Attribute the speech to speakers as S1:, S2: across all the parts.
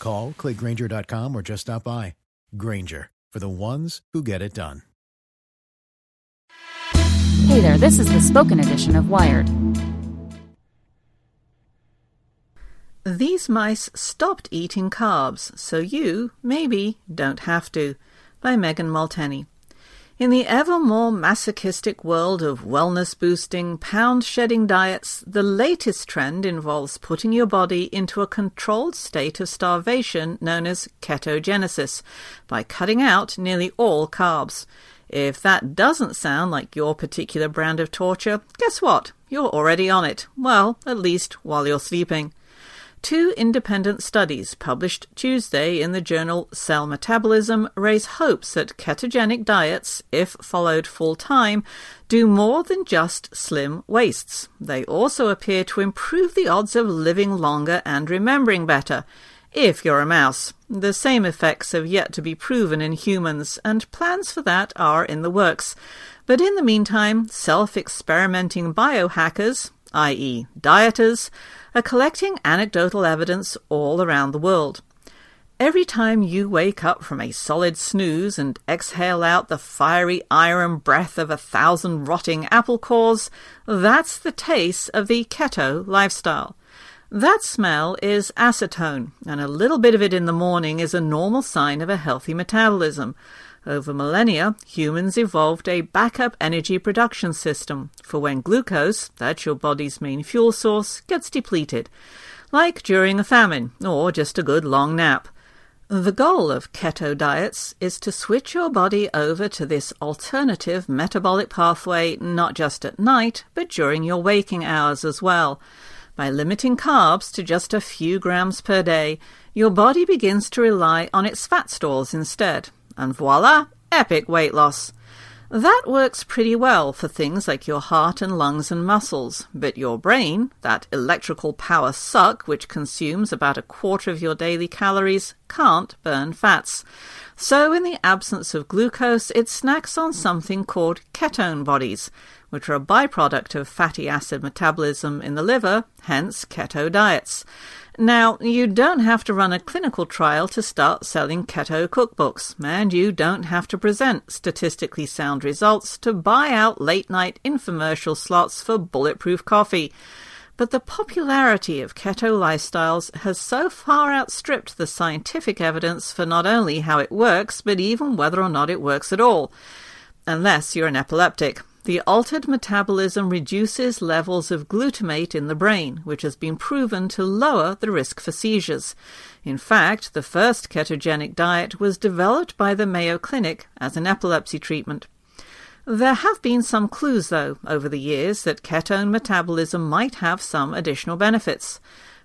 S1: Call, clickgranger.com, or just stop by. Grainger, for the ones who get it done.
S2: Hey there, this is the spoken edition of Wired.
S3: These mice stopped eating carbs, so you, maybe, don't have to. By Megan Molteni. In the ever more masochistic world of wellness boosting, pound shedding diets, the latest trend involves putting your body into a controlled state of starvation known as ketogenesis by cutting out nearly all carbs. If that doesn't sound like your particular brand of torture, guess what? You're already on it. Well, at least while you're sleeping. Two independent studies published Tuesday in the journal Cell Metabolism raise hopes that ketogenic diets, if followed full time, do more than just slim waists. They also appear to improve the odds of living longer and remembering better. If you're a mouse, the same effects have yet to be proven in humans, and plans for that are in the works. But in the meantime, self experimenting biohackers, i.e., dieters, are collecting anecdotal evidence all around the world. Every time you wake up from a solid snooze and exhale out the fiery iron breath of a thousand rotting apple cores, that's the taste of the keto lifestyle. That smell is acetone, and a little bit of it in the morning is a normal sign of a healthy metabolism. Over millennia, humans evolved a backup energy production system for when glucose, that's your body's main fuel source, gets depleted, like during a famine or just a good long nap. The goal of keto diets is to switch your body over to this alternative metabolic pathway not just at night, but during your waking hours as well. By limiting carbs to just a few grams per day, your body begins to rely on its fat stores instead, and voila, epic weight loss. That works pretty well for things like your heart and lungs and muscles, but your brain, that electrical power suck which consumes about a quarter of your daily calories, can't burn fats. So, in the absence of glucose, it snacks on something called ketone bodies, which are a byproduct of fatty acid metabolism in the liver, hence keto diets. Now, you don't have to run a clinical trial to start selling keto cookbooks, and you don't have to present statistically sound results to buy out late night infomercial slots for bulletproof coffee. But the popularity of keto lifestyles has so far outstripped the scientific evidence for not only how it works, but even whether or not it works at all. Unless you're an epileptic. The altered metabolism reduces levels of glutamate in the brain, which has been proven to lower the risk for seizures. In fact, the first ketogenic diet was developed by the Mayo Clinic as an epilepsy treatment. There have been some clues, though, over the years that ketone metabolism might have some additional benefits.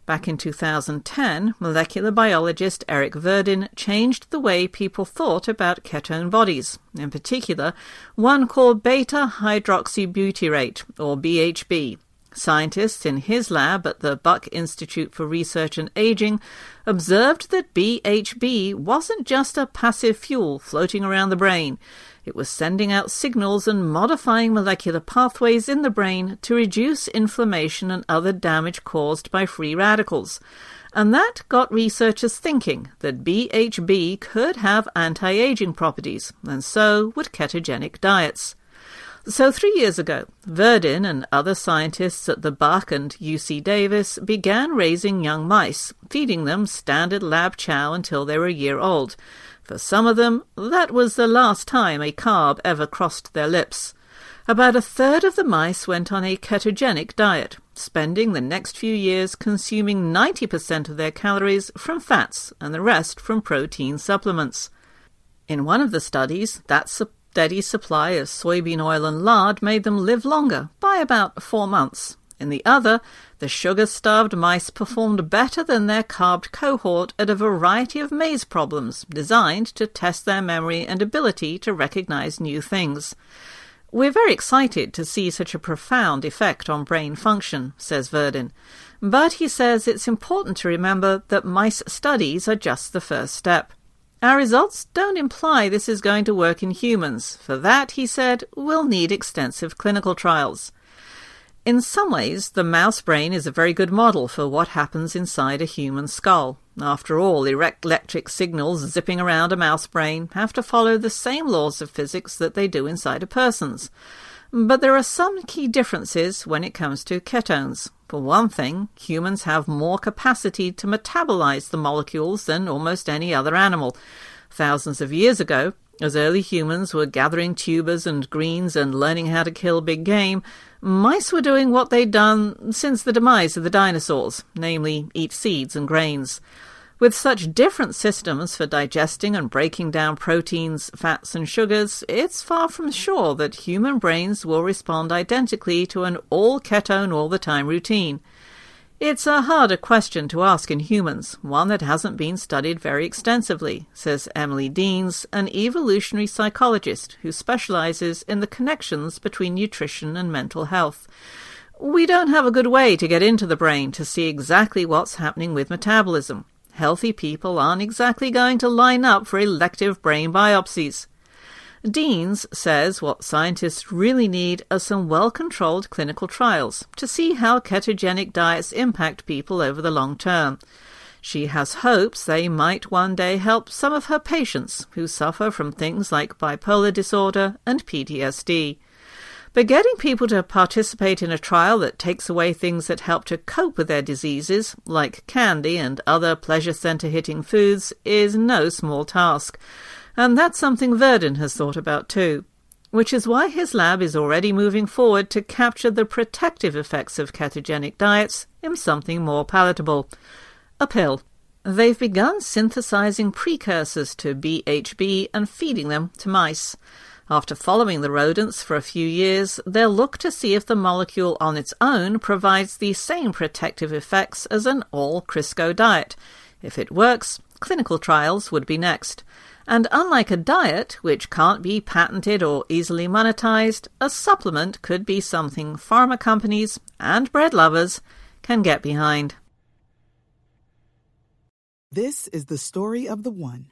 S3: Back in 2010, molecular biologist Eric Verdin changed the way people thought about ketone bodies, in particular, one called beta hydroxybutyrate, or BHB. Scientists in his lab at the Buck Institute for Research and Aging observed that BHB wasn't just a passive fuel floating around the brain. It was sending out signals and modifying molecular pathways in the brain to reduce inflammation and other damage caused by free radicals. And that got researchers thinking that BHB could have anti aging properties, and so would ketogenic diets. So, three years ago, Verdin and other scientists at the Buck and UC Davis began raising young mice, feeding them standard lab chow until they were a year old. For some of them, that was the last time a carb ever crossed their lips. About a third of the mice went on a ketogenic diet, spending the next few years consuming 90% of their calories from fats and the rest from protein supplements. In one of the studies, that steady supply of soybean oil and lard made them live longer by about four months. In the other, the sugar starved mice performed better than their carbed cohort at a variety of maze problems designed to test their memory and ability to recognize new things. We're very excited to see such a profound effect on brain function, says Verdin. But he says it's important to remember that mice studies are just the first step. Our results don't imply this is going to work in humans. For that, he said, we'll need extensive clinical trials. In some ways, the mouse brain is a very good model for what happens inside a human skull. After all, electric signals zipping around a mouse brain have to follow the same laws of physics that they do inside a person's. But there are some key differences when it comes to ketones. For one thing, humans have more capacity to metabolize the molecules than almost any other animal. Thousands of years ago, as early humans were gathering tubers and greens and learning how to kill big game, mice were doing what they'd done since the demise of the dinosaurs, namely eat seeds and grains. With such different systems for digesting and breaking down proteins, fats, and sugars, it's far from sure that human brains will respond identically to an all ketone all the time routine. It's a harder question to ask in humans, one that hasn't been studied very extensively, says Emily Deans, an evolutionary psychologist who specializes in the connections between nutrition and mental health. We don't have a good way to get into the brain to see exactly what's happening with metabolism healthy people aren't exactly going to line up for elective brain biopsies. Deans says what scientists really need are some well controlled clinical trials to see how ketogenic diets impact people over the long term. She has hopes they might one day help some of her patients who suffer from things like bipolar disorder and PTSD. But getting people to participate in a trial that takes away things that help to cope with their diseases, like candy and other pleasure center hitting foods, is no small task. And that's something Verdin has thought about too. Which is why his lab is already moving forward to capture the protective effects of ketogenic diets in something more palatable a pill. They've begun synthesizing precursors to BHB and feeding them to mice. After following the rodents for a few years, they'll look to see if the molecule on its own provides the same protective effects as an all Crisco diet. If it works, clinical trials would be next. And unlike a diet, which can't be patented or easily monetized, a supplement could be something pharma companies and bread lovers can get behind.
S4: This is the story of the one.